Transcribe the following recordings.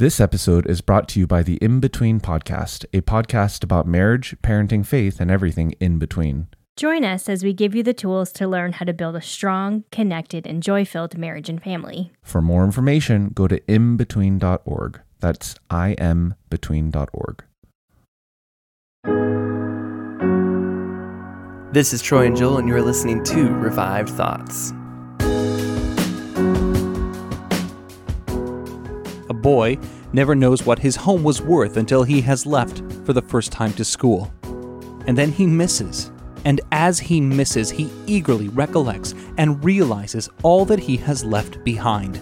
This episode is brought to you by the In Between Podcast, a podcast about marriage, parenting, faith, and everything in between. Join us as we give you the tools to learn how to build a strong, connected, and joy filled marriage and family. For more information, go to inbetween.org. That's inbetween.org. This is Troy and Joel, and you're listening to Revived Thoughts. Boy never knows what his home was worth until he has left for the first time to school. And then he misses. And as he misses, he eagerly recollects and realizes all that he has left behind.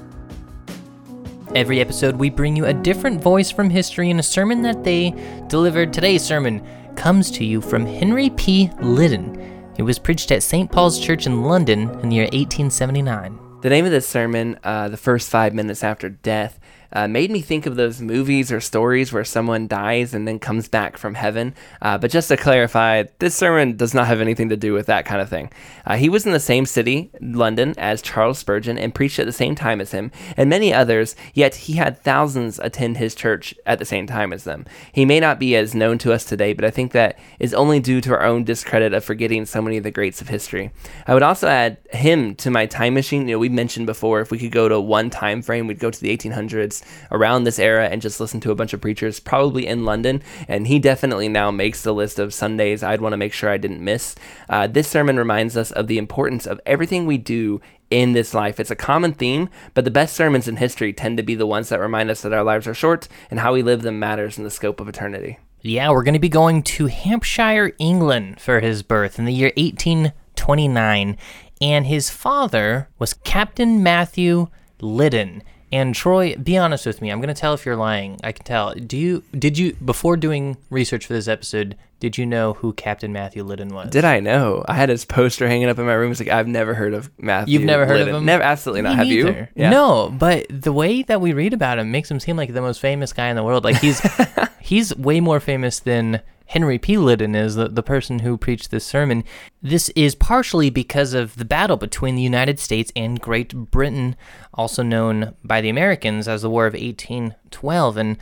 Every episode, we bring you a different voice from history and a sermon that they delivered. Today's sermon comes to you from Henry P. Liddon. It was preached at St. Paul's Church in London in the year 1879. The name of this sermon, uh, The First Five Minutes After Death, uh, made me think of those movies or stories where someone dies and then comes back from heaven. Uh, but just to clarify, this sermon does not have anything to do with that kind of thing. Uh, he was in the same city, London, as Charles Spurgeon and preached at the same time as him, and many others, yet he had thousands attend his church at the same time as them. He may not be as known to us today, but I think that is only due to our own discredit of forgetting so many of the greats of history. I would also add him to my time machine. You know, we mentioned before if we could go to one time frame, we'd go to the 1800s around this era and just listen to a bunch of preachers, probably in London. And he definitely now makes the list of Sundays I'd want to make sure I didn't miss. Uh, this sermon reminds us of the importance of everything we do in this life. It's a common theme, but the best sermons in history tend to be the ones that remind us that our lives are short and how we live them matters in the scope of eternity. Yeah, we're going to be going to Hampshire, England for his birth in the year 1829. And his father was Captain Matthew Liddon. And Troy, be honest with me. I'm going to tell if you're lying. I can tell. Do you did you before doing research for this episode, did you know who Captain Matthew Liddon was? Did I know? I had his poster hanging up in my room. It's like I've never heard of Matthew. You've never heard Liddon. of him? Never, absolutely Me not. Have neither. you? No, but the way that we read about him makes him seem like the most famous guy in the world. Like he's he's way more famous than Henry P. Liddon is, the, the person who preached this sermon. This is partially because of the battle between the United States and Great Britain, also known by the Americans as the War of 1812. And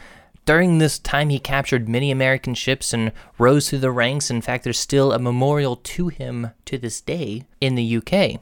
during this time, he captured many American ships and rose through the ranks. In fact, there's still a memorial to him to this day in the UK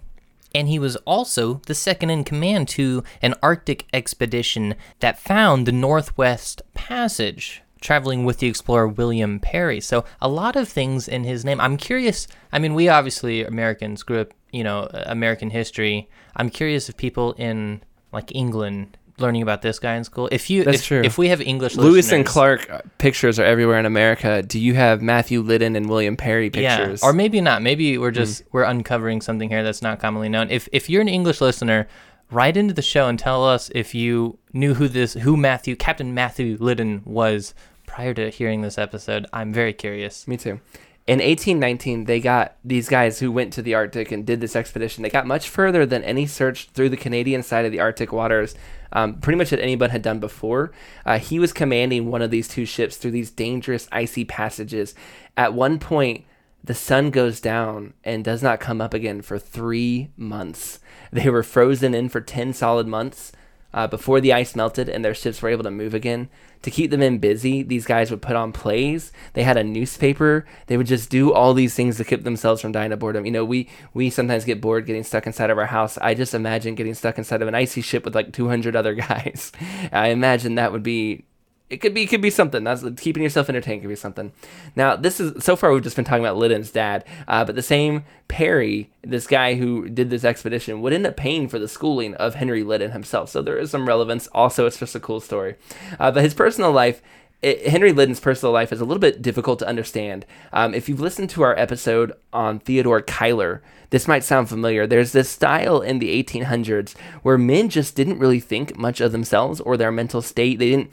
and he was also the second in command to an Arctic expedition that found the Northwest Passage, traveling with the explorer William Parry. So, a lot of things in his name. I'm curious. I mean, we obviously Americans grew up, you know, American history. I'm curious if people in like England learning about this guy in school. If you, That's if, true. if we have English listeners Lewis and Clark uh, pictures are everywhere in America. Do you have Matthew Liddon and William Parry pictures? Yeah, or maybe not. Maybe we're just we're uncovering something here that's not commonly known. If if you're an English listener, write into the show and tell us if you knew who this who Matthew Captain Matthew Liddon was prior to hearing this episode. I'm very curious. Me too. In 1819, they got these guys who went to the Arctic and did this expedition. They got much further than any search through the Canadian side of the Arctic waters, um, pretty much that anyone had done before. Uh, he was commanding one of these two ships through these dangerous icy passages. At one point, the sun goes down and does not come up again for three months. They were frozen in for 10 solid months uh, before the ice melted and their ships were able to move again. To keep the men busy, these guys would put on plays. They had a newspaper. They would just do all these things to keep themselves from dying of boredom. You know, we we sometimes get bored getting stuck inside of our house. I just imagine getting stuck inside of an icy ship with like 200 other guys. I imagine that would be it could be it could be something. That's keeping yourself entertained could be something. Now this is so far we've just been talking about Liddon's dad, uh, but the same Parry, this guy who did this expedition, would end up paying for the schooling of Henry Liddon himself. So there is some relevance. Also, it's just a cool story. Uh, but his personal life. Henry Liddon's personal life is a little bit difficult to understand. Um, if you've listened to our episode on Theodore Cuyler, this might sound familiar. There's this style in the 1800s where men just didn't really think much of themselves or their mental state. They didn't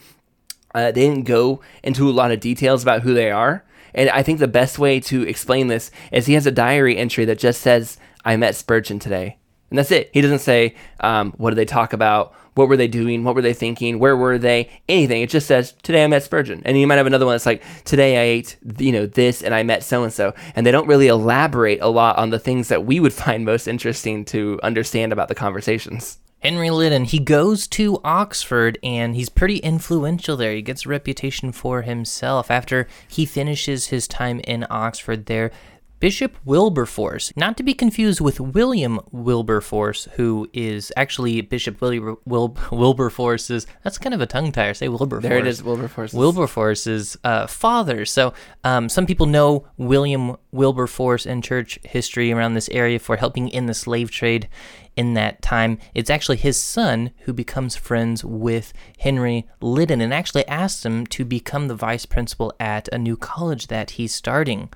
uh, they didn't go into a lot of details about who they are. And I think the best way to explain this is he has a diary entry that just says, I met Spurgeon today. And that's it. He doesn't say, um, what did they talk about? What were they doing? What were they thinking? Where were they? Anything. It just says, today I met Spurgeon. And you might have another one that's like, today I ate, you know, this and I met so and so. And they don't really elaborate a lot on the things that we would find most interesting to understand about the conversations. Henry Liddon, he goes to Oxford and he's pretty influential there. He gets a reputation for himself after he finishes his time in Oxford there. Bishop Wilberforce, not to be confused with William Wilberforce, who is actually Bishop Wil- Wil- Wilberforce's. That's kind of a tongue tire. Say Wilberforce. There it is, Wilberforce. Wilberforce's uh, father. So um, some people know William Wilberforce in church history around this area for helping in the slave trade in that time. It's actually his son who becomes friends with Henry Liddon and actually asks him to become the vice principal at a new college that he's starting.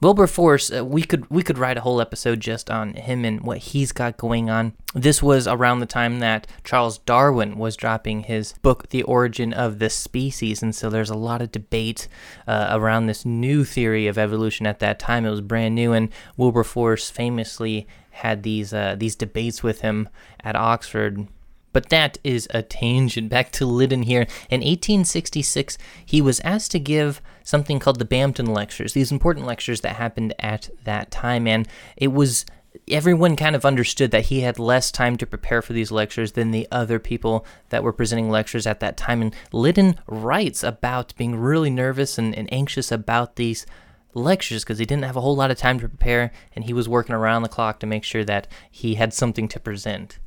Wilberforce, uh, we could we could write a whole episode just on him and what he's got going on. This was around the time that Charles Darwin was dropping his book, The Origin of the Species, and so there's a lot of debate uh, around this new theory of evolution at that time. It was brand new, and Wilberforce famously had these uh, these debates with him at Oxford but that is a tangent. Back to Liddon here. In 1866, he was asked to give something called the Bampton Lectures, these important lectures that happened at that time. And it was everyone kind of understood that he had less time to prepare for these lectures than the other people that were presenting lectures at that time. And Liddon writes about being really nervous and, and anxious about these lectures because he didn't have a whole lot of time to prepare and he was working around the clock to make sure that he had something to present.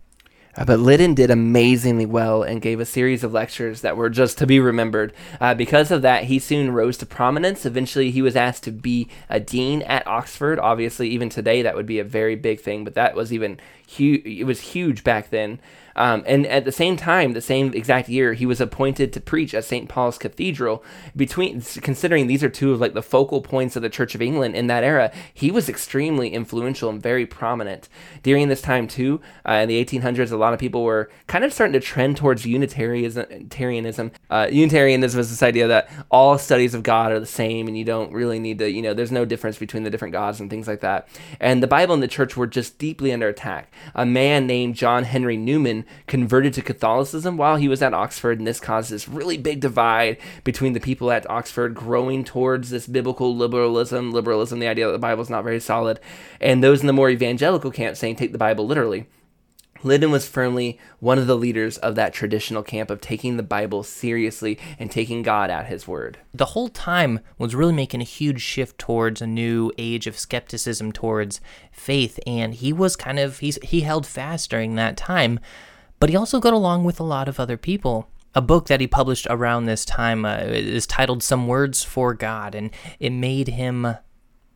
Uh, but Liddon did amazingly well and gave a series of lectures that were just to be remembered. Uh, because of that, he soon rose to prominence. Eventually, he was asked to be a dean at Oxford. Obviously, even today, that would be a very big thing, but that was even. It was huge back then. Um, and at the same time, the same exact year, he was appointed to preach at St. Paul's Cathedral. Between considering these are two of like the focal points of the Church of England in that era, he was extremely influential and very prominent. During this time too, uh, in the 1800s, a lot of people were kind of starting to trend towards Unitarianism. Uh, Unitarianism is this idea that all studies of God are the same, and you don't really need to, you know, there's no difference between the different gods and things like that. And the Bible and the church were just deeply under attack. A man named John Henry Newman converted to Catholicism while he was at Oxford, and this caused this really big divide between the people at Oxford growing towards this biblical liberalism, liberalism, the idea that the Bible is not very solid, and those in the more evangelical camp saying take the Bible literally. Liddon was firmly one of the leaders of that traditional camp of taking the Bible seriously and taking God at his word. The whole time was really making a huge shift towards a new age of skepticism towards faith and he was kind of he's he held fast during that time but he also got along with a lot of other people. A book that he published around this time uh, is titled Some Words for God, and it made him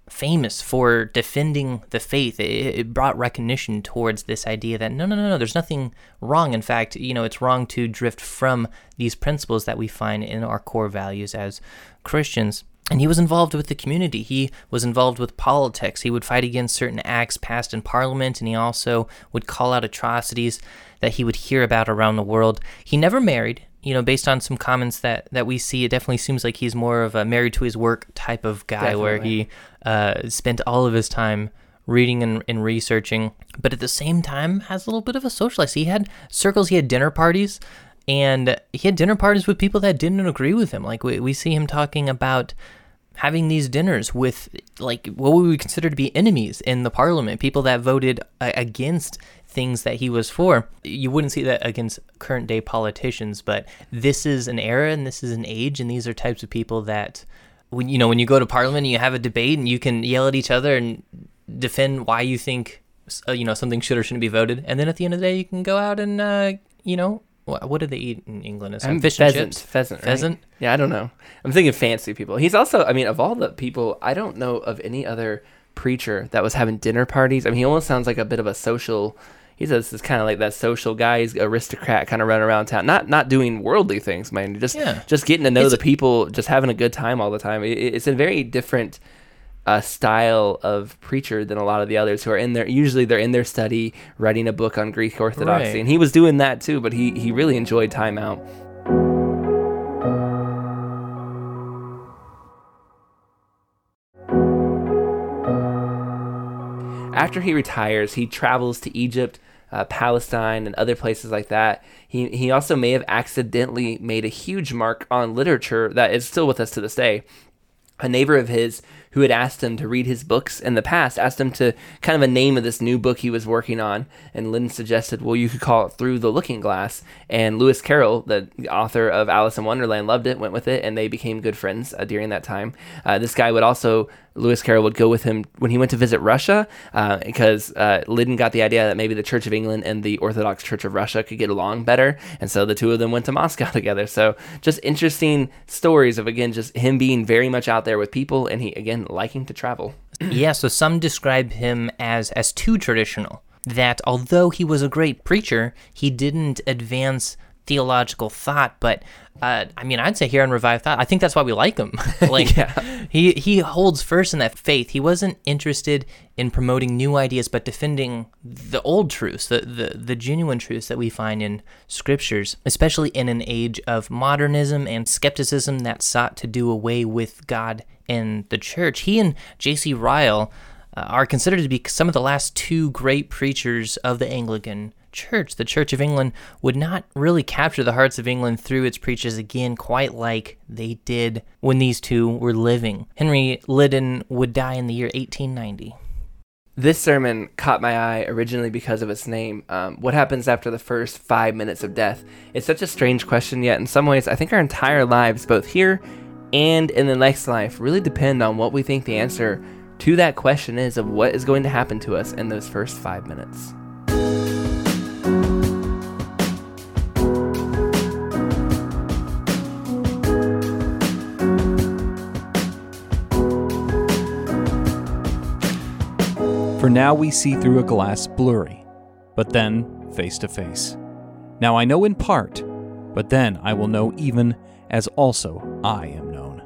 famous for defending the faith. It, it, brought recognition towards this idea that no, no, no, no, there's nothing wrong. In fact, you know, it's wrong to drift from these principles that we find in our core values as Christians. And he was involved with the community. He was involved with politics. He would fight against certain acts passed in Parliament, and he also would call out atrocities that he would hear about around the world. He never married. You know, based on some comments that, that we see, it definitely seems like he's more of a married to his work type of guy, definitely. where he uh, spent all of his time reading and, and researching, but at the same time has a little bit of a social life. He had circles, he had dinner parties and he had dinner parties with people that didn't agree with him. Like we, we see him talking about having these dinners with like what we would consider to be enemies in the parliament, people that voted uh, against things that he was for. You wouldn't see that against current day politicians, but this is an era and this is an age, and these are types of people that when you know when you go to parliament and you have a debate and you can yell at each other and defend why you think uh, you know something should or shouldn't be voted, and then at the end of the day you can go out and uh, you know what, what do they eat in England? Is I'm fish pheasant, and chips? Pheasant. Right? Pheasant. Yeah, I don't know. I'm thinking fancy people. He's also, I mean, of all the people, I don't know of any other preacher that was having dinner parties. I mean, he almost sounds like a bit of a social. He's this kind of like that social guy, he's aristocrat, kind of running around town, not not doing worldly things, man. Just Yeah. just getting to know It's- the people, just having a good time all the time. It, it's a very different uh, style of preacher than a lot of the others who are in there. Usually, they're in their study writing a book on Greek Orthodoxy, Right. and he was doing that too. But he he really enjoyed time out. After he retires, he travels to Egypt, uh, Palestine, and other places like that. He, he also may have accidentally made a huge mark on literature that is still with us to this day. A neighbor of his who had asked him to read his books in the past, asked him to kind of a name of this new book he was working on. And Liddon suggested, well, you could call it Through the Looking Glass. And Lewis Carroll, the author of Alice in Wonderland, loved it, went with it, and they became good friends uh, during that time. Uh, this guy would also Lewis Carroll would go with him when he went to visit Russia uh, because uh, Liddon got the idea that maybe the Church of England and the Orthodox Church of Russia could get along better. And so the two of them went to Moscow together. So just interesting stories of, again, just him being very much out there with people and he, again, liking to travel. yeah, so some describe him as, as too traditional. That although he was a great preacher, he didn't advance theological thought, but uh, I mean, I'd say here on Revived Thought, I think that's why we like him. like, Yeah. he he holds first in that faith. He wasn't interested in promoting new ideas, but defending the old truths, the the, the genuine truths that we find in scriptures, especially in an age of modernism and skepticism that sought to do away with God and the church. He and J.C. Ryle uh, are considered to be some of the last two great preachers of the Anglican Church. The Church of England would not really capture the hearts of England through its preachers again, quite like they did when these two were living. Henry Liddon would die in the year 1890. This sermon caught my eye originally because of its name. Um, what happens after the first five minutes of death? It's such a strange question, yet in some ways, I think our entire lives, both here and in the next life, really depend on what we think the answer to that question is of what is going to happen to us in those first five minutes. For now we see through a glass blurry, but then face to face. Now I know in part, but then I will know even as also I am known.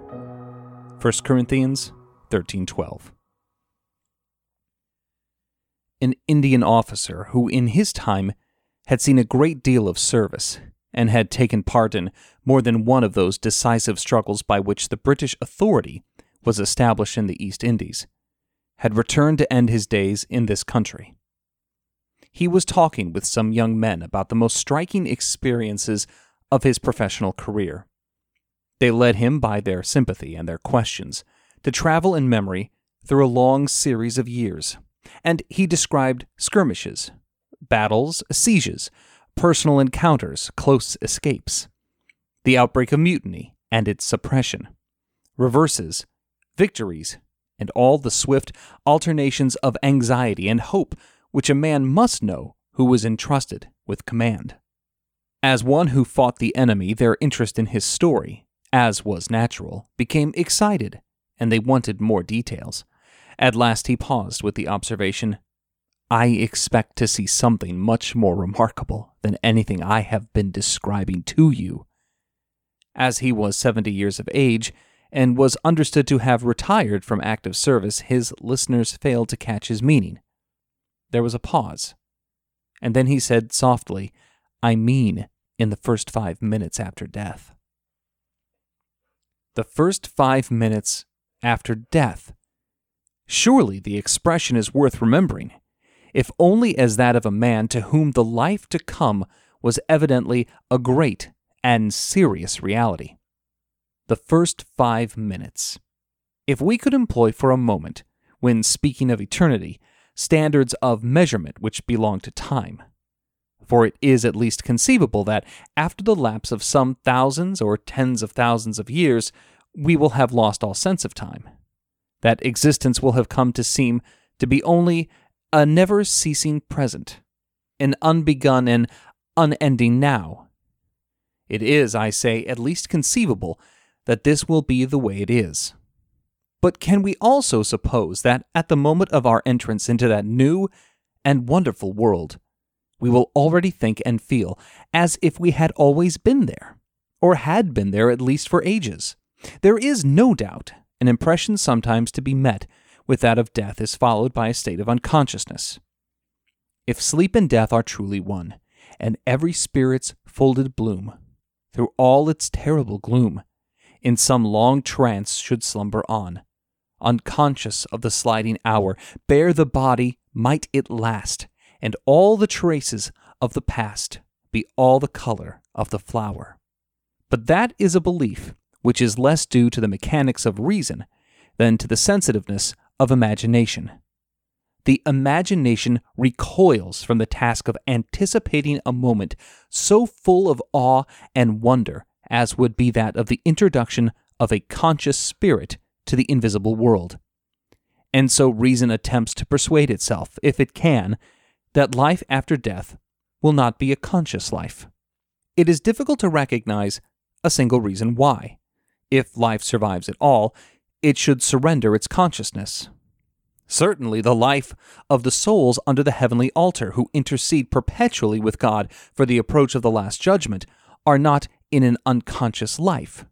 1 Corinthians 13:12. An Indian officer who in his time had seen a great deal of service and had taken part in more than one of those decisive struggles by which the British authority was established in the East Indies had returned to end his days in this country. He was talking with some young men about the most striking experiences of his professional career. They led him by their sympathy and their questions to travel in memory through a long series of years, and he described skirmishes, battles, sieges, personal encounters, close escapes, the outbreak of mutiny and its suppression, reverses, victories, and all the swift alternations of anxiety and hope which a man must know who was entrusted with command. As one who fought the enemy, their interest in his story, as was natural, became excited, and they wanted more details. At last he paused with the observation I expect to see something much more remarkable than anything I have been describing to you. As he was seventy years of age, and was understood to have retired from active service, his listeners failed to catch his meaning. There was a pause, and then he said softly, I mean, in the first five minutes after death. The first five minutes after death. Surely the expression is worth remembering, if only as that of a man to whom the life to come was evidently a great and serious reality the first five minutes. If we could employ for a moment, when speaking of eternity, standards of measurement which belong to time, for it is at least conceivable that after the lapse of some thousands or tens of thousands of years, we will have lost all sense of time, that existence will have come to seem to be only a never ceasing present, an unbegun and unending now. It is, I say, at least conceivable that this will be the way it is. But can we also suppose that at the moment of our entrance into that new and wonderful world, we will already think and feel as if we had always been there, or had been there at least for ages? There is no doubt an impression sometimes to be met with that of death is followed by a state of unconsciousness. If sleep and death are truly one, and every spirit's folded bloom, through all its terrible gloom, in some long trance should slumber on, unconscious of the sliding hour, bear the body might it last, and all the traces of the past be all the color of the flower. But that is a belief which is less due to the mechanics of reason than to the sensitiveness of imagination. The imagination recoils from the task of anticipating a moment so full of awe and wonder as would be that of the introduction of a conscious spirit to the invisible world. And so reason attempts to persuade itself, if it can, that life after death will not be a conscious life. It is difficult to recognize a single reason why. If life survives at all, it should surrender its consciousness. Certainly, the life of the souls under the heavenly altar who intercede perpetually with God for the approach of the Last Judgment are not in an unconscious life.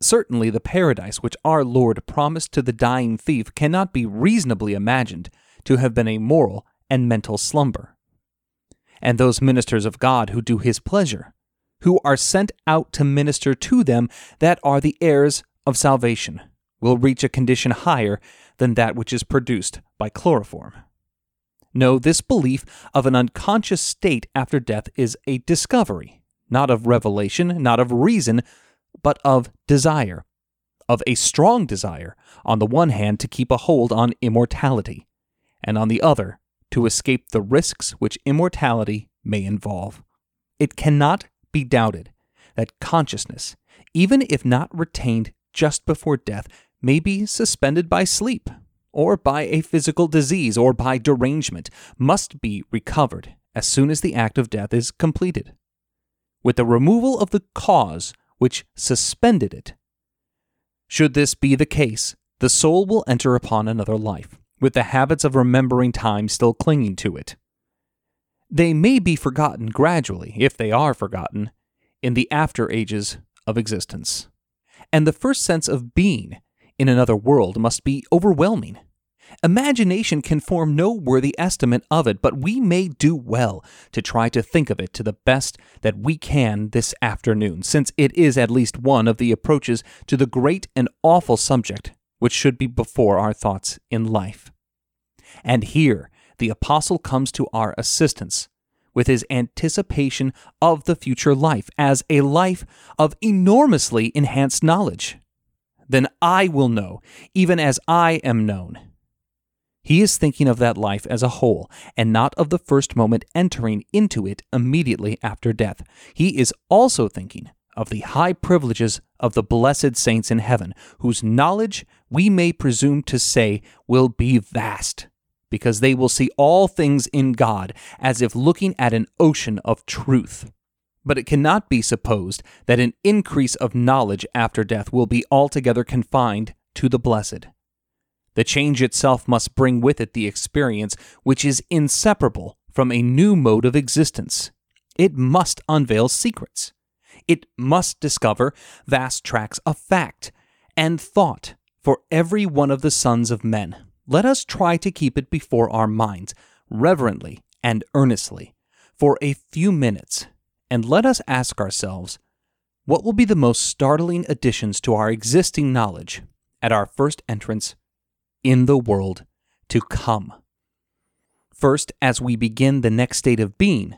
Certainly, the paradise which our Lord promised to the dying thief cannot be reasonably imagined to have been a moral and mental slumber. And those ministers of God who do his pleasure, who are sent out to minister to them that are the heirs of salvation, will reach a condition higher than that which is produced by chloroform. No, this belief of an unconscious state after death is a discovery, not of revelation, not of reason, but of desire, of a strong desire, on the one hand, to keep a hold on immortality, and on the other, to escape the risks which immortality may involve. It cannot be doubted that consciousness, even if not retained just before death, may be suspended by sleep, or by a physical disease, or by derangement, must be recovered as soon as the act of death is completed. With the removal of the cause which suspended it, should this be the case, the soul will enter upon another life, with the habits of remembering time still clinging to it. They may be forgotten gradually, if they are forgotten, in the after ages of existence. And the first sense of being in another world must be overwhelming. Imagination can form no worthy estimate of it, but we may do well to try to think of it to the best that we can this afternoon, since it is at least one of the approaches to the great and awful subject which should be before our thoughts in life. And here the apostle comes to our assistance with his anticipation of the future life as a life of enormously enhanced knowledge. Then I will know, even as I am known. He is thinking of that life as a whole, and not of the first moment entering into it immediately after death. He is also thinking of the high privileges of the blessed saints in heaven, whose knowledge we may presume to say will be vast, because they will see all things in God as if looking at an ocean of truth. But it cannot be supposed that an increase of knowledge after death will be altogether confined to the blessed. The change itself must bring with it the experience which is inseparable from a new mode of existence. It must unveil secrets. It must discover vast tracts of fact and thought for every one of the sons of men. Let us try to keep it before our minds, reverently and earnestly, for a few minutes, and let us ask ourselves what will be the most startling additions to our existing knowledge at our first entrance in the world to come. First, as we begin the next state of being,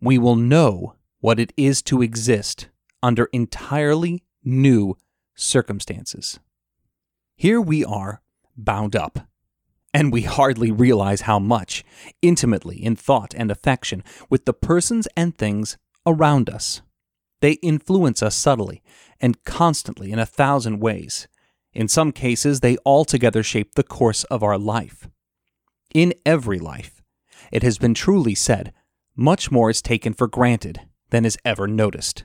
we will know what it is to exist under entirely new circumstances. Here we are, bound up, and we hardly realize how much, intimately in thought and affection, with the persons and things around us. They influence us subtly and constantly in a thousand ways. In some cases, they altogether shape the course of our life. In every life, it has been truly said, much more is taken for granted than is ever noticed.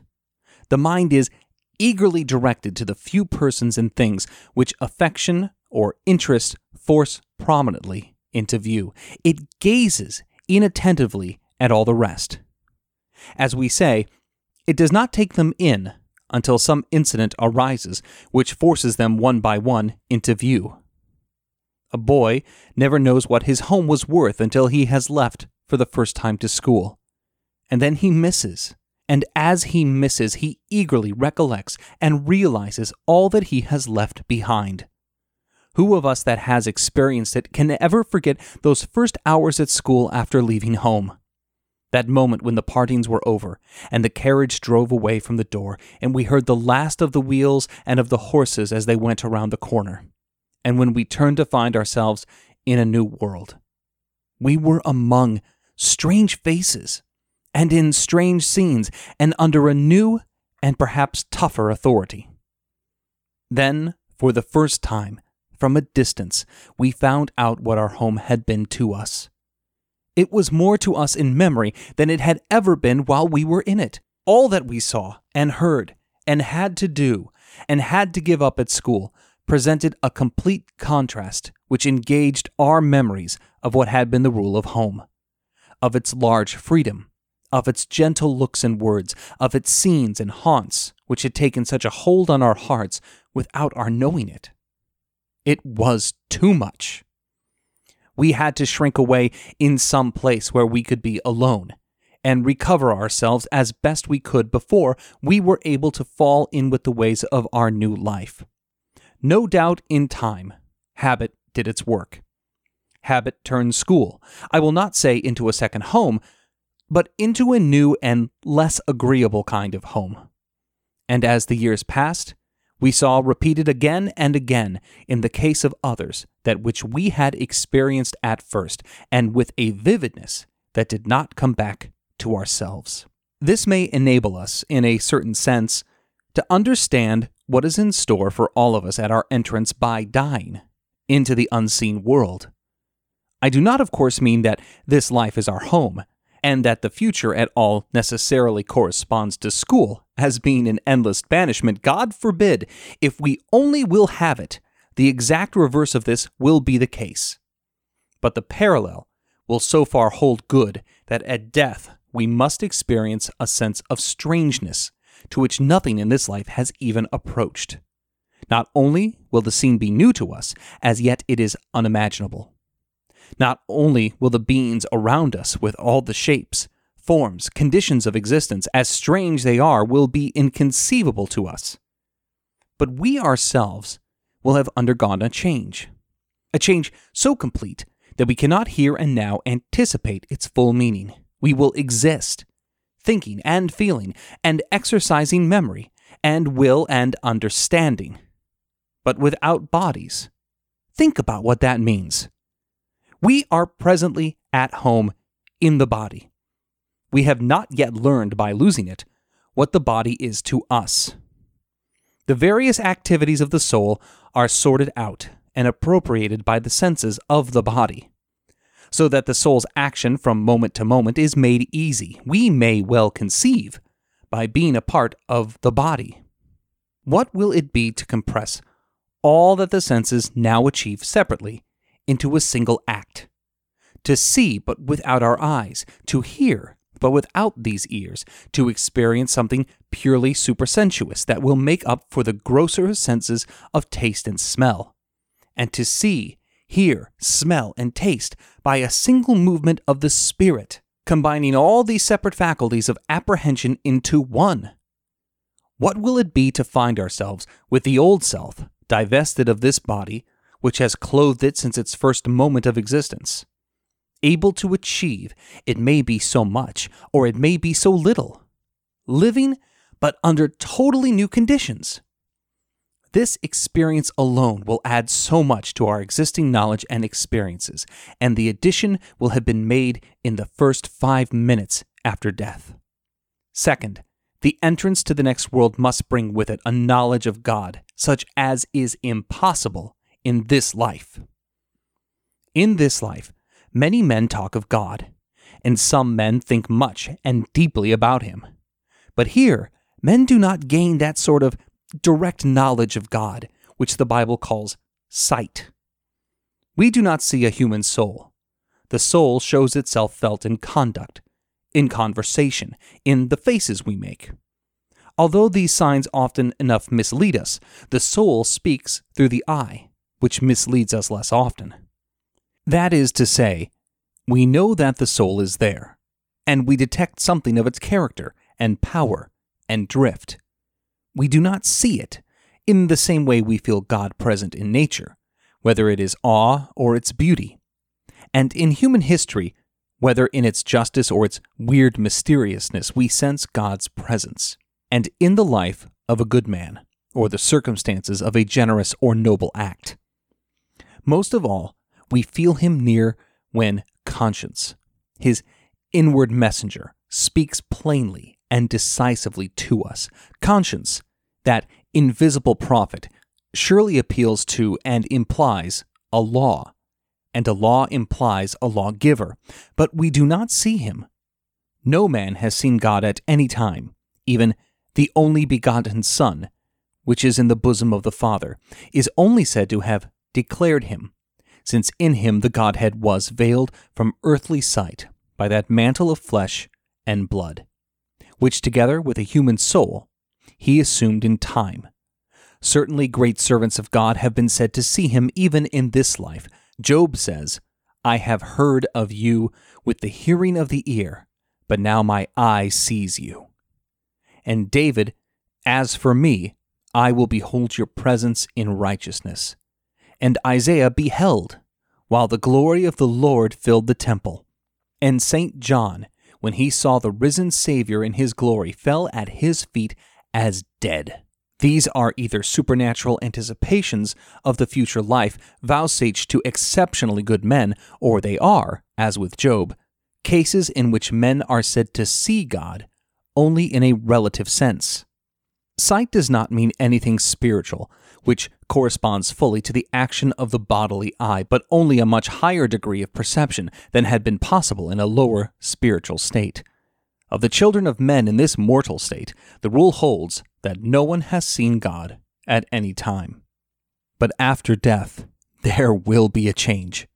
The mind is eagerly directed to the few persons and things which affection or interest force prominently into view. It gazes inattentively at all the rest. As we say, it does not take them in until some incident arises which forces them one by one into view. A boy never knows what his home was worth until he has left for the first time to school. And then he misses. And as he misses, he eagerly recollects and realizes all that he has left behind. Who of us that has experienced it can ever forget those first hours at school after leaving home? That moment when the partings were over, and the carriage drove away from the door, and we heard the last of the wheels and of the horses as they went around the corner. and when we turned to find ourselves in a new world. We were among strange faces and in strange scenes and under a new and perhaps tougher authority. Then, for the first time, from a distance, we found out what our home had been to us. It was more to us in memory than it had ever been while we were in it. All that we saw and heard and had to do and had to give up at school presented a complete contrast which engaged our memories of what had been the rule of home, of its large freedom, of its gentle looks and words, of its scenes and haunts which had taken such a hold on our hearts without our knowing it. It was too much. We had to shrink away in some place where we could be alone and recover ourselves as best we could before we were able to fall in with the ways of our new life. No doubt in time, habit did its work. Habit turned school, I will not say into a second home, but into a new and less agreeable kind of home. And as the years passed, we saw repeated again and again in the case of others that which we had experienced at first, and with a vividness that did not come back to ourselves. This may enable us, in a certain sense, to understand what is in store for all of us at our entrance by dying into the unseen world. I do not, of course, mean that this life is our home, and that the future at all necessarily corresponds to school as being an endless banishment. God forbid, if we only will have it, the exact reverse of this will be the case. But the parallel will so far hold good that at death we must experience a sense of strangeness to which nothing in this life has even approached. Not only will the scene be new to us, as yet it is unimaginable. Not only will the beings around us, with all the shapes, forms, conditions of existence, as strange they are, will be inconceivable to us, but we ourselves will have undergone a change. A change so complete that we cannot here and now anticipate its full meaning. We will exist, thinking and feeling, and exercising memory, and will and understanding, but without bodies. Think about what that means. We are presently at home in the body. We have not yet learned by losing it what the body is to us. The various activities of the soul are sorted out and appropriated by the senses of the body, so that the soul's action from moment to moment is made easy, we may well conceive, by being a part of the body. What will it be to compress all that the senses now achieve separately into a single act. To see, but without our eyes, to hear, but without these ears, to experience something purely supersensuous that will make up for the grosser senses of taste and smell, and to see, hear, smell, and taste by a single movement of the spirit, combining all these separate faculties of apprehension into one. What will it be to find ourselves with the old self, divested of this body, which has clothed it since its first moment of existence. Able to achieve, it may be so much, or it may be so little. Living, but under totally new conditions. This experience alone will add so much to our existing knowledge and experiences, and the addition will have been made in the first five minutes after death. Second, the entrance to the next world must bring with it a knowledge of God, such as is impossible in this life. In this life, many men talk of God, and some men think much and deeply about him. But here, men do not gain that sort of direct knowledge of God, which the Bible calls sight. We do not see a human soul. The soul shows itself felt in conduct, in conversation, in the faces we make. Although these signs often enough mislead us, the soul speaks through the eye which misleads us less often. That is to say, we know that the soul is there, and we detect something of its character and power and drift. We do not see it in the same way we feel God present in nature, whether it is awe or its beauty. And in human history, whether in its justice or its weird mysteriousness, we sense God's presence. And in the life of a good man, or the circumstances of a generous or noble act. Most of all, we feel him near when conscience, his inward messenger, speaks plainly and decisively to us. Conscience, that invisible prophet, surely appeals to and implies a law, and a law implies a lawgiver, but we do not see him. No man has seen God at any time, even the only begotten Son, which is in the bosom of the Father, is only said to have declared him, since in him the Godhead was veiled from earthly sight by that mantle of flesh and blood, which together with a human soul he assumed in time. Certainly great servants of God have been said to see him even in this life. Job says, I have heard of you with the hearing of the ear, but now my eye sees you. And David, as for me, I will behold your presence in righteousness. And Isaiah beheld, while the glory of the Lord filled the temple. And St. John, when he saw the risen Savior in his glory, fell at his feet as dead. These are either supernatural anticipations of the future life vouchsafed to exceptionally good men, or they are, as with Job, cases in which men are said to see God only in a relative sense. Sight does not mean anything spiritual, which corresponds fully to the action of the bodily eye, but only a much higher degree of perception than had been possible in a lower spiritual state. Of the children of men in this mortal state, the rule holds that no one has seen God at any time. But after death, there will be a change.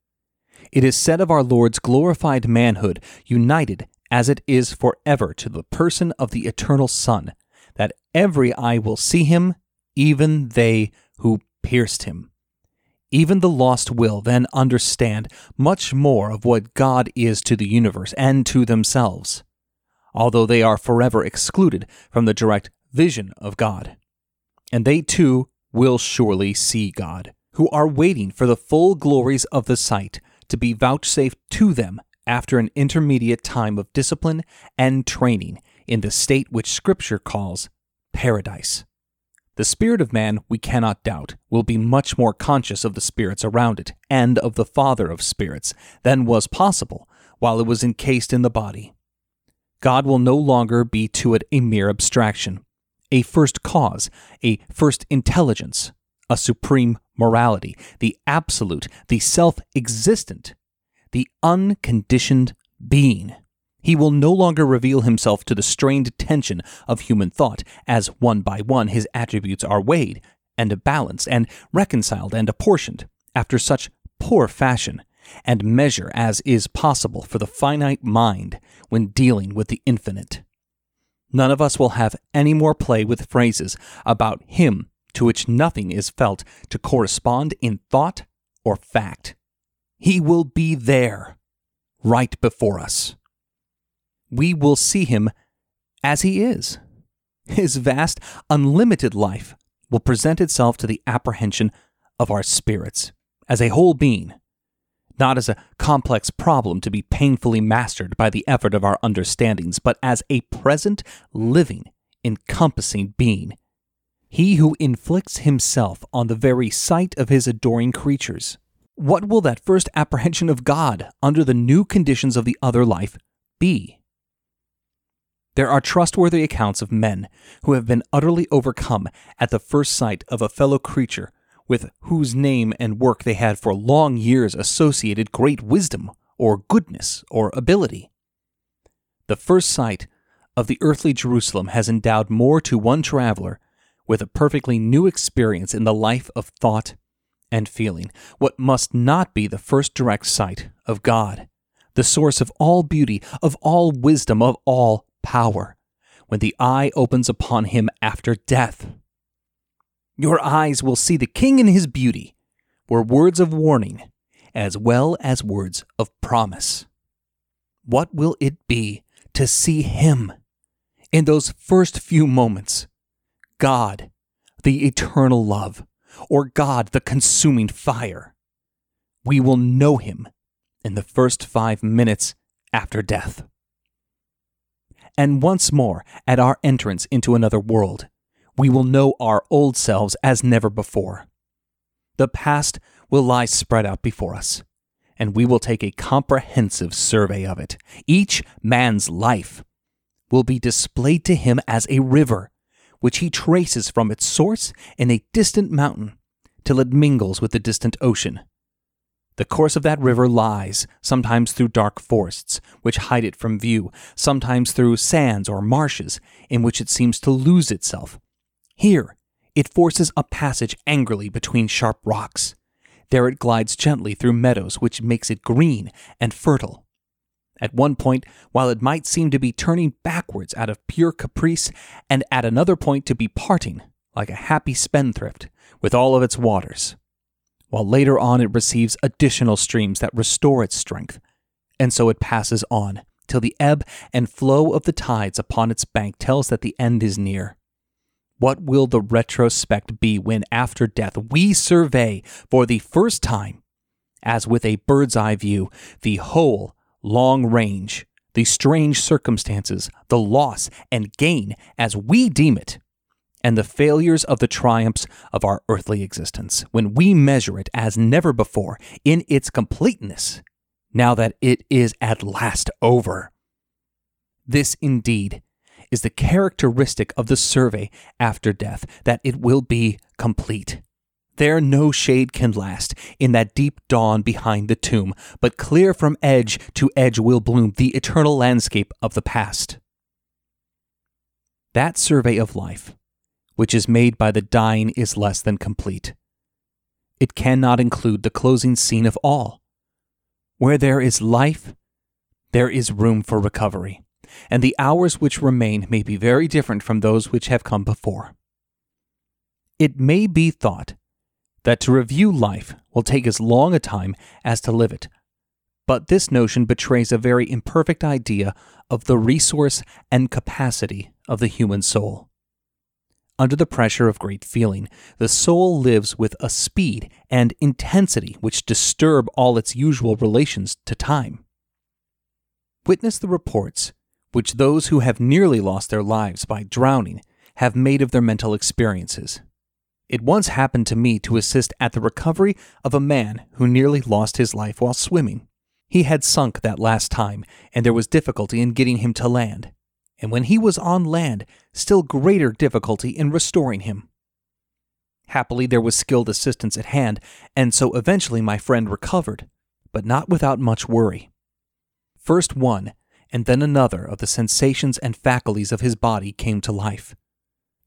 It is said of our Lord's glorified manhood, united as it is forever to the person of the eternal Son, that every eye will see him, even they who pierced him. Even the lost will then understand much more of what God is to the universe and to themselves, although they are forever excluded from the direct vision of God. And they too will surely see God, who are waiting for the full glories of the sight to be vouchsafed to them after an intermediate time of discipline and training in the state which Scripture calls paradise. The spirit of man, we cannot doubt, will be much more conscious of the spirits around it and of the Father of spirits than was possible while it was encased in the body. God will no longer be to it a mere abstraction, a first cause, a first intelligence, a supreme morality, the absolute, the self existent, the unconditioned being. He will no longer reveal himself to the strained tension of human thought, as one by one his attributes are weighed, and balanced, and reconciled, and apportioned, after such poor fashion and measure as is possible for the finite mind when dealing with the infinite. None of us will have any more play with phrases about him to which nothing is felt to correspond in thought or fact. He will be there, right before us we will see him as he is. His vast, unlimited life will present itself to the apprehension of our spirits as a whole being, not as a complex problem to be painfully mastered by the effort of our understandings, but as a present, living, encompassing being. He who inflicts himself on the very sight of his adoring creatures. What will that first apprehension of God under the new conditions of the other life be? There are trustworthy accounts of men who have been utterly overcome at the first sight of a fellow creature with whose name and work they had for long years associated great wisdom or goodness or ability. The first sight of the earthly Jerusalem has endowed more to one traveler with a perfectly new experience in the life of thought and feeling, what must not be the first direct sight of God, the source of all beauty, of all wisdom, of all power when the eye opens upon him after death. Your eyes will see the king in his beauty, were words of warning as well as words of promise. What will it be to see him in those first few moments? God, the eternal love, or God, the consuming fire. We will know him in the first five minutes after death and once more at our entrance into another world, we will know our old selves as never before. The past will lie spread out before us, and we will take a comprehensive survey of it. Each man's life will be displayed to him as a river, which he traces from its source in a distant mountain till it mingles with the distant ocean. The course of that river lies, sometimes through dark forests, which hide it from view, sometimes through sands or marshes, in which it seems to lose itself. Here, it forces a passage angrily between sharp rocks. There it glides gently through meadows, which makes it green and fertile. At one point, while it might seem to be turning backwards out of pure caprice, and at another point to be parting, like a happy spendthrift, with all of its waters, while later on it receives additional streams that restore its strength, and so it passes on till the ebb and flow of the tides upon its bank tells that the end is near. What will the retrospect be when, after death, we survey for the first time, as with a bird's eye view, the whole long range, the strange circumstances, the loss and gain as we deem it, and the failures of the triumphs of our earthly existence, when we measure it as never before in its completeness, now that it is at last over. This indeed is the characteristic of the survey after death, that it will be complete. There no shade can last in that deep dawn behind the tomb, but clear from edge to edge will bloom the eternal landscape of the past. That survey of life which is made by the dying is less than complete. It cannot include the closing scene of all. Where there is life, there is room for recovery, and the hours which remain may be very different from those which have come before. It may be thought that to review life will take as long a time as to live it, but this notion betrays a very imperfect idea of the resource and capacity of the human soul. Under the pressure of great feeling, the soul lives with a speed and intensity which disturb all its usual relations to time. Witness the reports which those who have nearly lost their lives by drowning have made of their mental experiences. It once happened to me to assist at the recovery of a man who nearly lost his life while swimming. He had sunk that last time, and there was difficulty in getting him to land and when he was on land, still greater difficulty in restoring him. Happily, there was skilled assistance at hand, and so eventually my friend recovered, but not without much worry. First one, and then another of the sensations and faculties of his body came to life.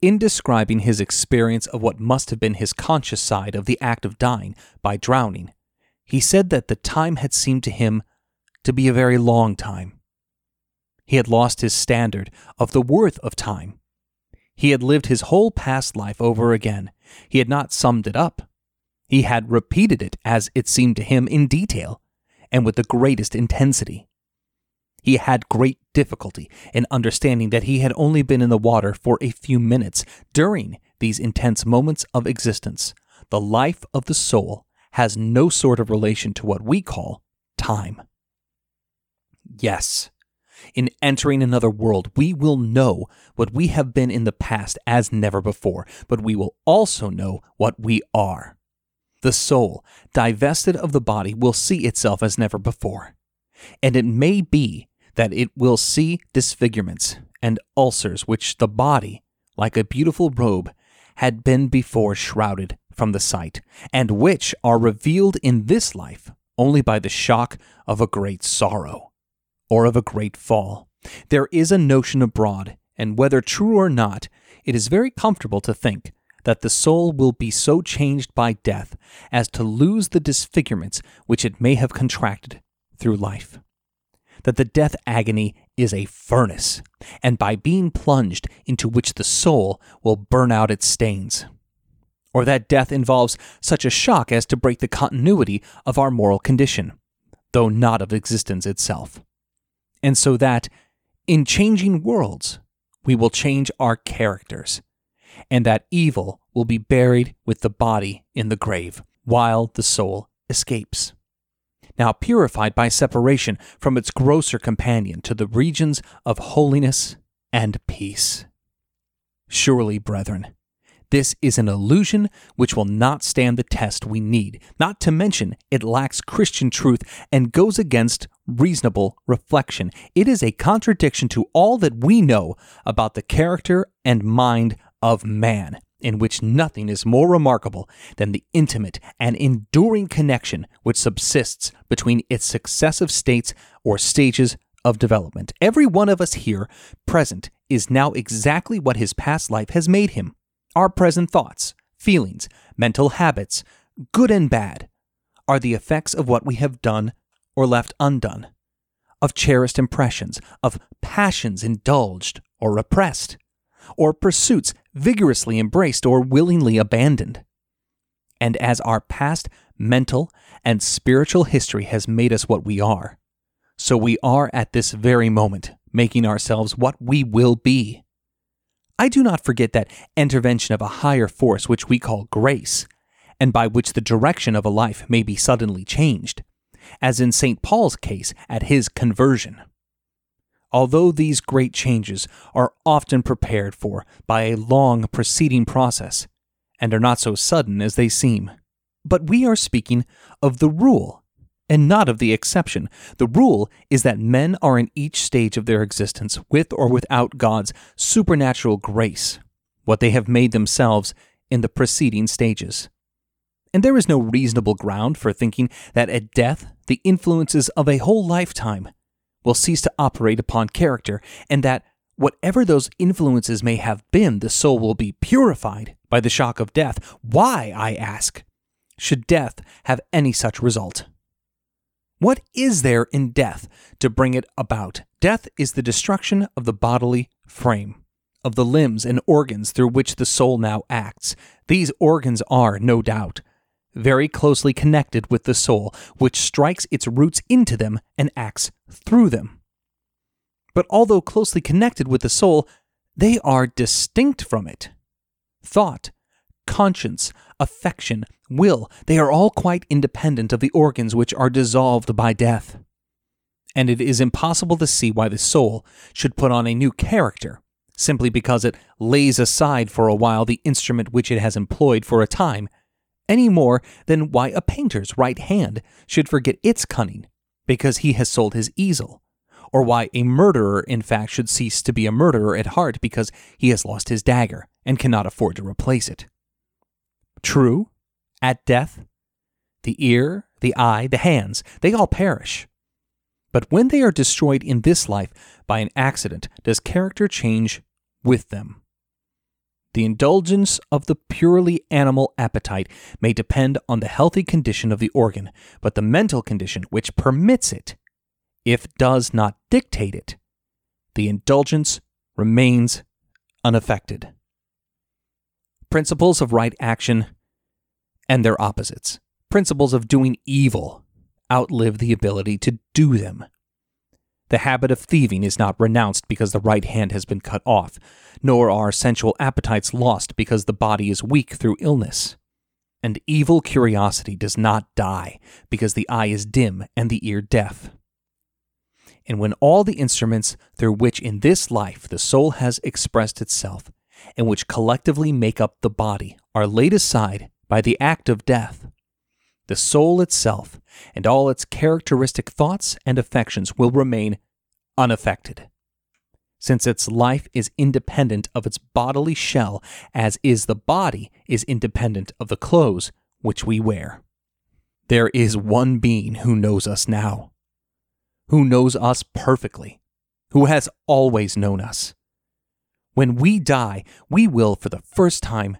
In describing his experience of what must have been his conscious side of the act of dying by drowning, he said that the time had seemed to him to be a very long time. He had lost his standard of the worth of time. He had lived his whole past life over again. He had not summed it up. He had repeated it as it seemed to him in detail and with the greatest intensity. He had great difficulty in understanding that he had only been in the water for a few minutes during these intense moments of existence. The life of the soul has no sort of relation to what we call time. Yes, in entering another world, we will know what we have been in the past as never before, but we will also know what we are. The soul, divested of the body, will see itself as never before. And it may be that it will see disfigurements and ulcers which the body, like a beautiful robe, had been before shrouded from the sight, and which are revealed in this life only by the shock of a great sorrow or of a great fall. There is a notion abroad, and whether true or not, it is very comfortable to think that the soul will be so changed by death as to lose the disfigurements which it may have contracted through life. That the death agony is a furnace, and by being plunged into which the soul will burn out its stains. Or that death involves such a shock as to break the continuity of our moral condition, though not of existence itself and so that in changing worlds, we will change our characters, and that evil will be buried with the body in the grave, while the soul escapes. Now purified by separation from its grosser companion to the regions of holiness and peace. Surely, brethren, This is an illusion which will not stand the test we need, not to mention it lacks Christian truth and goes against reasonable reflection. It is a contradiction to all that we know about the character and mind of man, in which nothing is more remarkable than the intimate and enduring connection which subsists between its successive states or stages of development. Every one of us here present is now exactly what his past life has made him. Our present thoughts, feelings, mental habits, good and bad, are the effects of what we have done or left undone, of cherished impressions, of passions indulged or repressed, or pursuits vigorously embraced or willingly abandoned. And as our past mental and spiritual history has made us what we are, so we are at this very moment making ourselves what we will be. I do not forget that intervention of a higher force which we call grace, and by which the direction of a life may be suddenly changed, as in St. Paul's case at his conversion. Although these great changes are often prepared for by a long preceding process, and are not so sudden as they seem. But we are speaking of the rule and not of the exception. The rule is that men are in each stage of their existence, with or without God's supernatural grace, what they have made themselves in the preceding stages. And there is no reasonable ground for thinking that at death the influences of a whole lifetime will cease to operate upon character, and that whatever those influences may have been, the soul will be purified by the shock of death. Why, I ask, should death have any such result? What is there in death to bring it about? Death is the destruction of the bodily frame, of the limbs and organs through which the soul now acts. These organs are, no doubt, very closely connected with the soul, which strikes its roots into them and acts through them. But although closely connected with the soul, they are distinct from it. Thought, conscience, affection, will, they are all quite independent of the organs which are dissolved by death. And it is impossible to see why the soul should put on a new character, simply because it lays aside for a while the instrument which it has employed for a time, any more than why a painter's right hand should forget its cunning because he has sold his easel, or why a murderer, in fact, should cease to be a murderer at heart because he has lost his dagger and cannot afford to replace it. True, at death, the ear, the eye, the hands, they all perish. But when they are destroyed in this life by an accident, does character change with them? The indulgence of the purely animal appetite may depend on the healthy condition of the organ, but the mental condition which permits it, if does not dictate it, the indulgence remains unaffected principles of right action and their opposites. Principles of doing evil outlive the ability to do them. The habit of thieving is not renounced because the right hand has been cut off, nor are sensual appetites lost because the body is weak through illness. And evil curiosity does not die because the eye is dim and the ear deaf. And when all the instruments through which in this life the soul has expressed itself and which collectively make up the body are laid aside by the act of death, the soul itself and all its characteristic thoughts and affections will remain unaffected. Since its life is independent of its bodily shell, as is the body is independent of the clothes which we wear. There is one being who knows us now, who knows us perfectly, who has always known us when we die, we will for the first time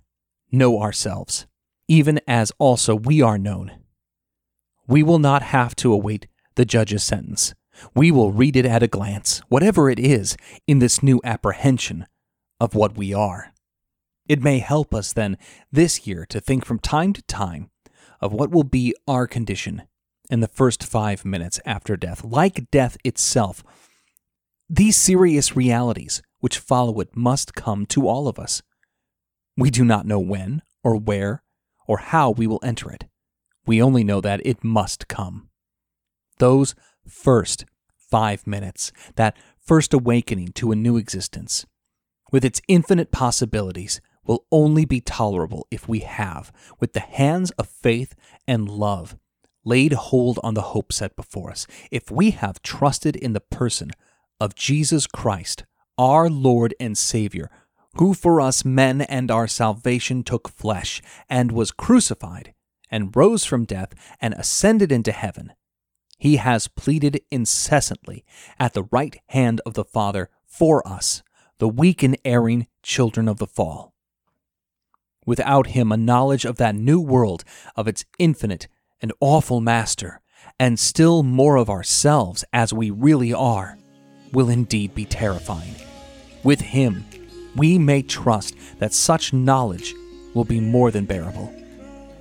know ourselves, even as also we are known. We will not have to await the judge's sentence. We will read it at a glance, whatever it is, in this new apprehension of what we are. It may help us then this year to think from time to time of what will be our condition in the first five minutes after death. Like death itself, these serious realities which follow it must come to all of us. We do not know when, or where, or how we will enter it. We only know that it must come. Those first five minutes, that first awakening to a new existence, with its infinite possibilities, will only be tolerable if we have, with the hands of faith and love, laid hold on the hope set before us, if we have trusted in the person of Jesus Christ, our Lord and Savior, who for us men and our salvation took flesh, and was crucified, and rose from death, and ascended into heaven. He has pleaded incessantly at the right hand of the Father for us, the weak and erring children of the fall. Without him, a knowledge of that new world, of its infinite and awful master, and still more of ourselves as we really are, will indeed be terrifying. With him, we may trust that such knowledge will be more than bearable.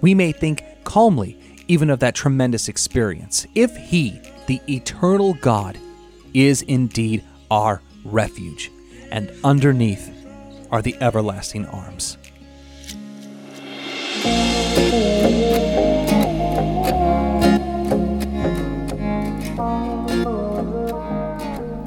We may think calmly even of that tremendous experience if he, the eternal God, is indeed our refuge, and underneath are the everlasting arms.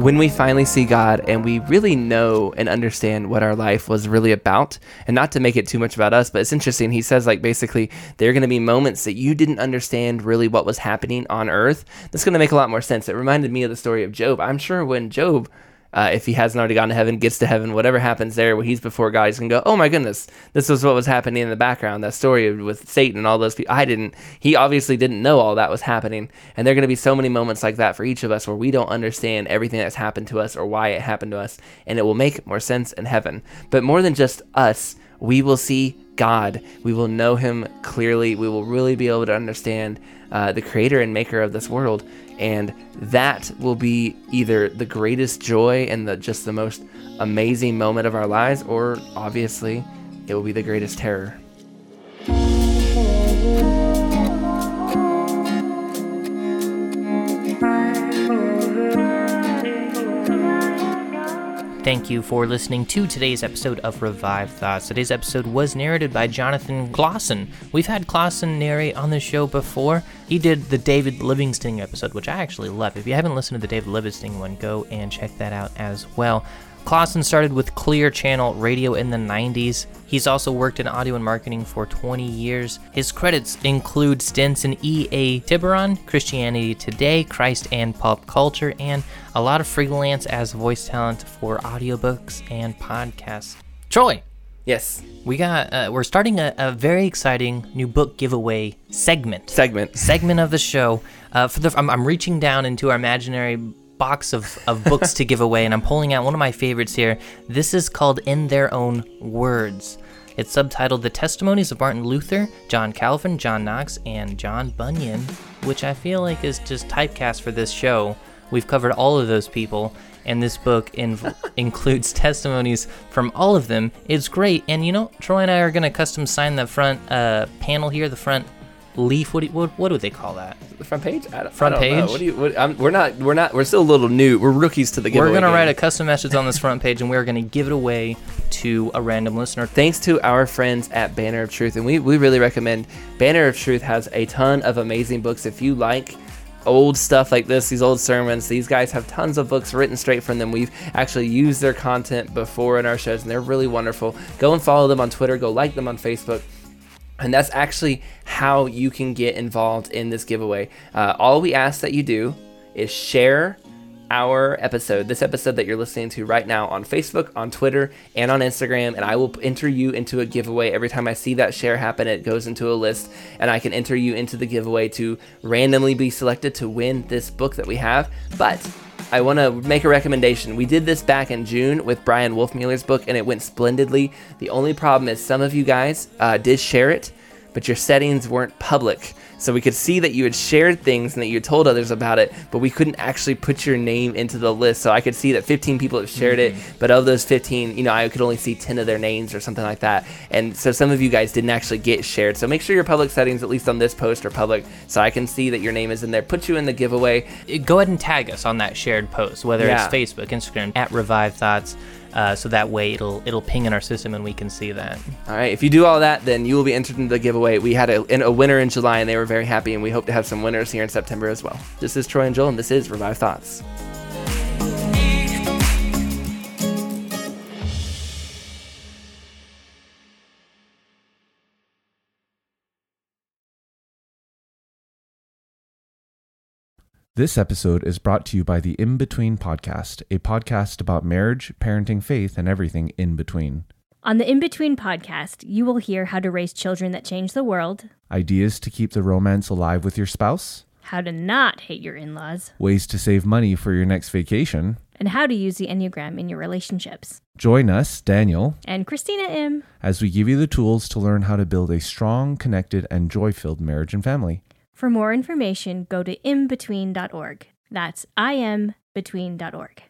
When we finally see God and we really know and understand what our life was really about, and not to make it too much about us, but it's interesting. He says, like, basically, there are going to be moments that you didn't understand really what was happening on earth. That's going to make a lot more sense. It reminded me of the story of Job. I'm sure when Job uh, if he hasn't already gone to heaven, gets to heaven, whatever happens there, when he's before God, he's gonna go, "Oh my goodness, this was what was happening in the background." That story with Satan and all those people. I didn't. He obviously didn't know all that was happening, and there are gonna be so many moments like that for each of us where we don't understand everything that's happened to us or why it happened to us, and it will make more sense in heaven. But more than just us, we will see God. We will know Him clearly. We will really be able to understand uh, the Creator and Maker of this world and that will be either the greatest joy and the just the most amazing moment of our lives or obviously it will be the greatest terror Thank you for listening to today's episode of Revive Thoughts. Today's episode was narrated by Jonathan Clausen. We've had Clausen narrate on the show before. He did the David Livingstone episode, which I actually love. If you haven't listened to the David Livingstone one, go and check that out as well. Clausen started with Clear Channel Radio in the 90s. He's also worked in audio and marketing for 20 years. His credits include stints in EA Tiburon, Christianity Today, Christ and Pop Culture, and a lot of freelance as voice talent for audiobooks and podcasts. Troy, Yes. we got uh, we're starting a, a very exciting new book giveaway segment. Segment. segment of the show. Uh, for the I'm, I'm reaching down into our imaginary box of, of books to give away, and I'm pulling out one of my favorites here. This is called In Their Own Words. It's subtitled The Testimonies of Martin Luther, John Calvin, John Knox, and John Bunyan, which I feel like is just typecast for this show. We've covered all of those people, and this book inv- includes testimonies from all of them. It's great, and you know, Troy and I are going to custom sign the front uh, panel here, the front leaf. What do, you, what, what do they call that? The front page? I don't, Front I don't know. page? What do you, what, I'm, we're not. We're not. We're still a little new. We're rookies to the giveaway. We're gonna game. write a custom message on this front page, and we're gonna give it away to a random listener. Thanks to our friends at Banner of Truth, and we, we really recommend Banner of Truth has a ton of amazing books. If you like old stuff like this, these old sermons, these guys have tons of books written straight from them. We've actually used their content before in our shows, and they're really wonderful. Go and follow them on Twitter. Go like them on Facebook. And that's actually how you can get involved in this giveaway. Uh, all we ask that you do is share our episode, this episode that you're listening to right now on Facebook, on Twitter, and on Instagram, and I will enter you into a giveaway. Every time I see that share happen, it goes into a list, and I can enter you into the giveaway to randomly be selected to win this book that we have. But I want to make a recommendation. We did this back in June with Bryan Wolfmueller's book, and it went splendidly. The only problem is some of you guys uh, did share it, but your settings weren't public. So we could see that you had shared things and that you had told others about it, but we couldn't actually put your name into the list. So I could see that 15 people have shared it, mm-hmm. but of those 15, you know, I could only see 10 of their names or something like that. And so some of you guys didn't actually get shared. So make sure your public settings, at least on this post, are public so I can see that your name is in there. Put you in the giveaway. Go ahead and tag us on that shared post, whether Yeah. it's Facebook, Instagram, at Revive Thoughts, uh, so that way it'll it'll ping in our system and we can see that. All right. If you do all that, then you will be entered into the giveaway. We had a, a winner in July, and they were very happy, and we hope to have some winners here in September as well. This is Troy and Joel, and this is Revive Thoughts. This episode is brought to you by the In Between Podcast, a podcast about marriage, parenting, faith, and everything in between. On the In Between podcast, you will hear how to raise children that change the world, Ideas to keep the romance alive with your spouse, how to not hate your in laws, ways to save money for your next vacation. and how to use the Enneagram in your relationships. Join us, Daniel, And Christina M. as we give you the tools to learn how to build a strong, connected, and joy filled marriage and family. For more information, go to inbetween.org. That's inbetween.org.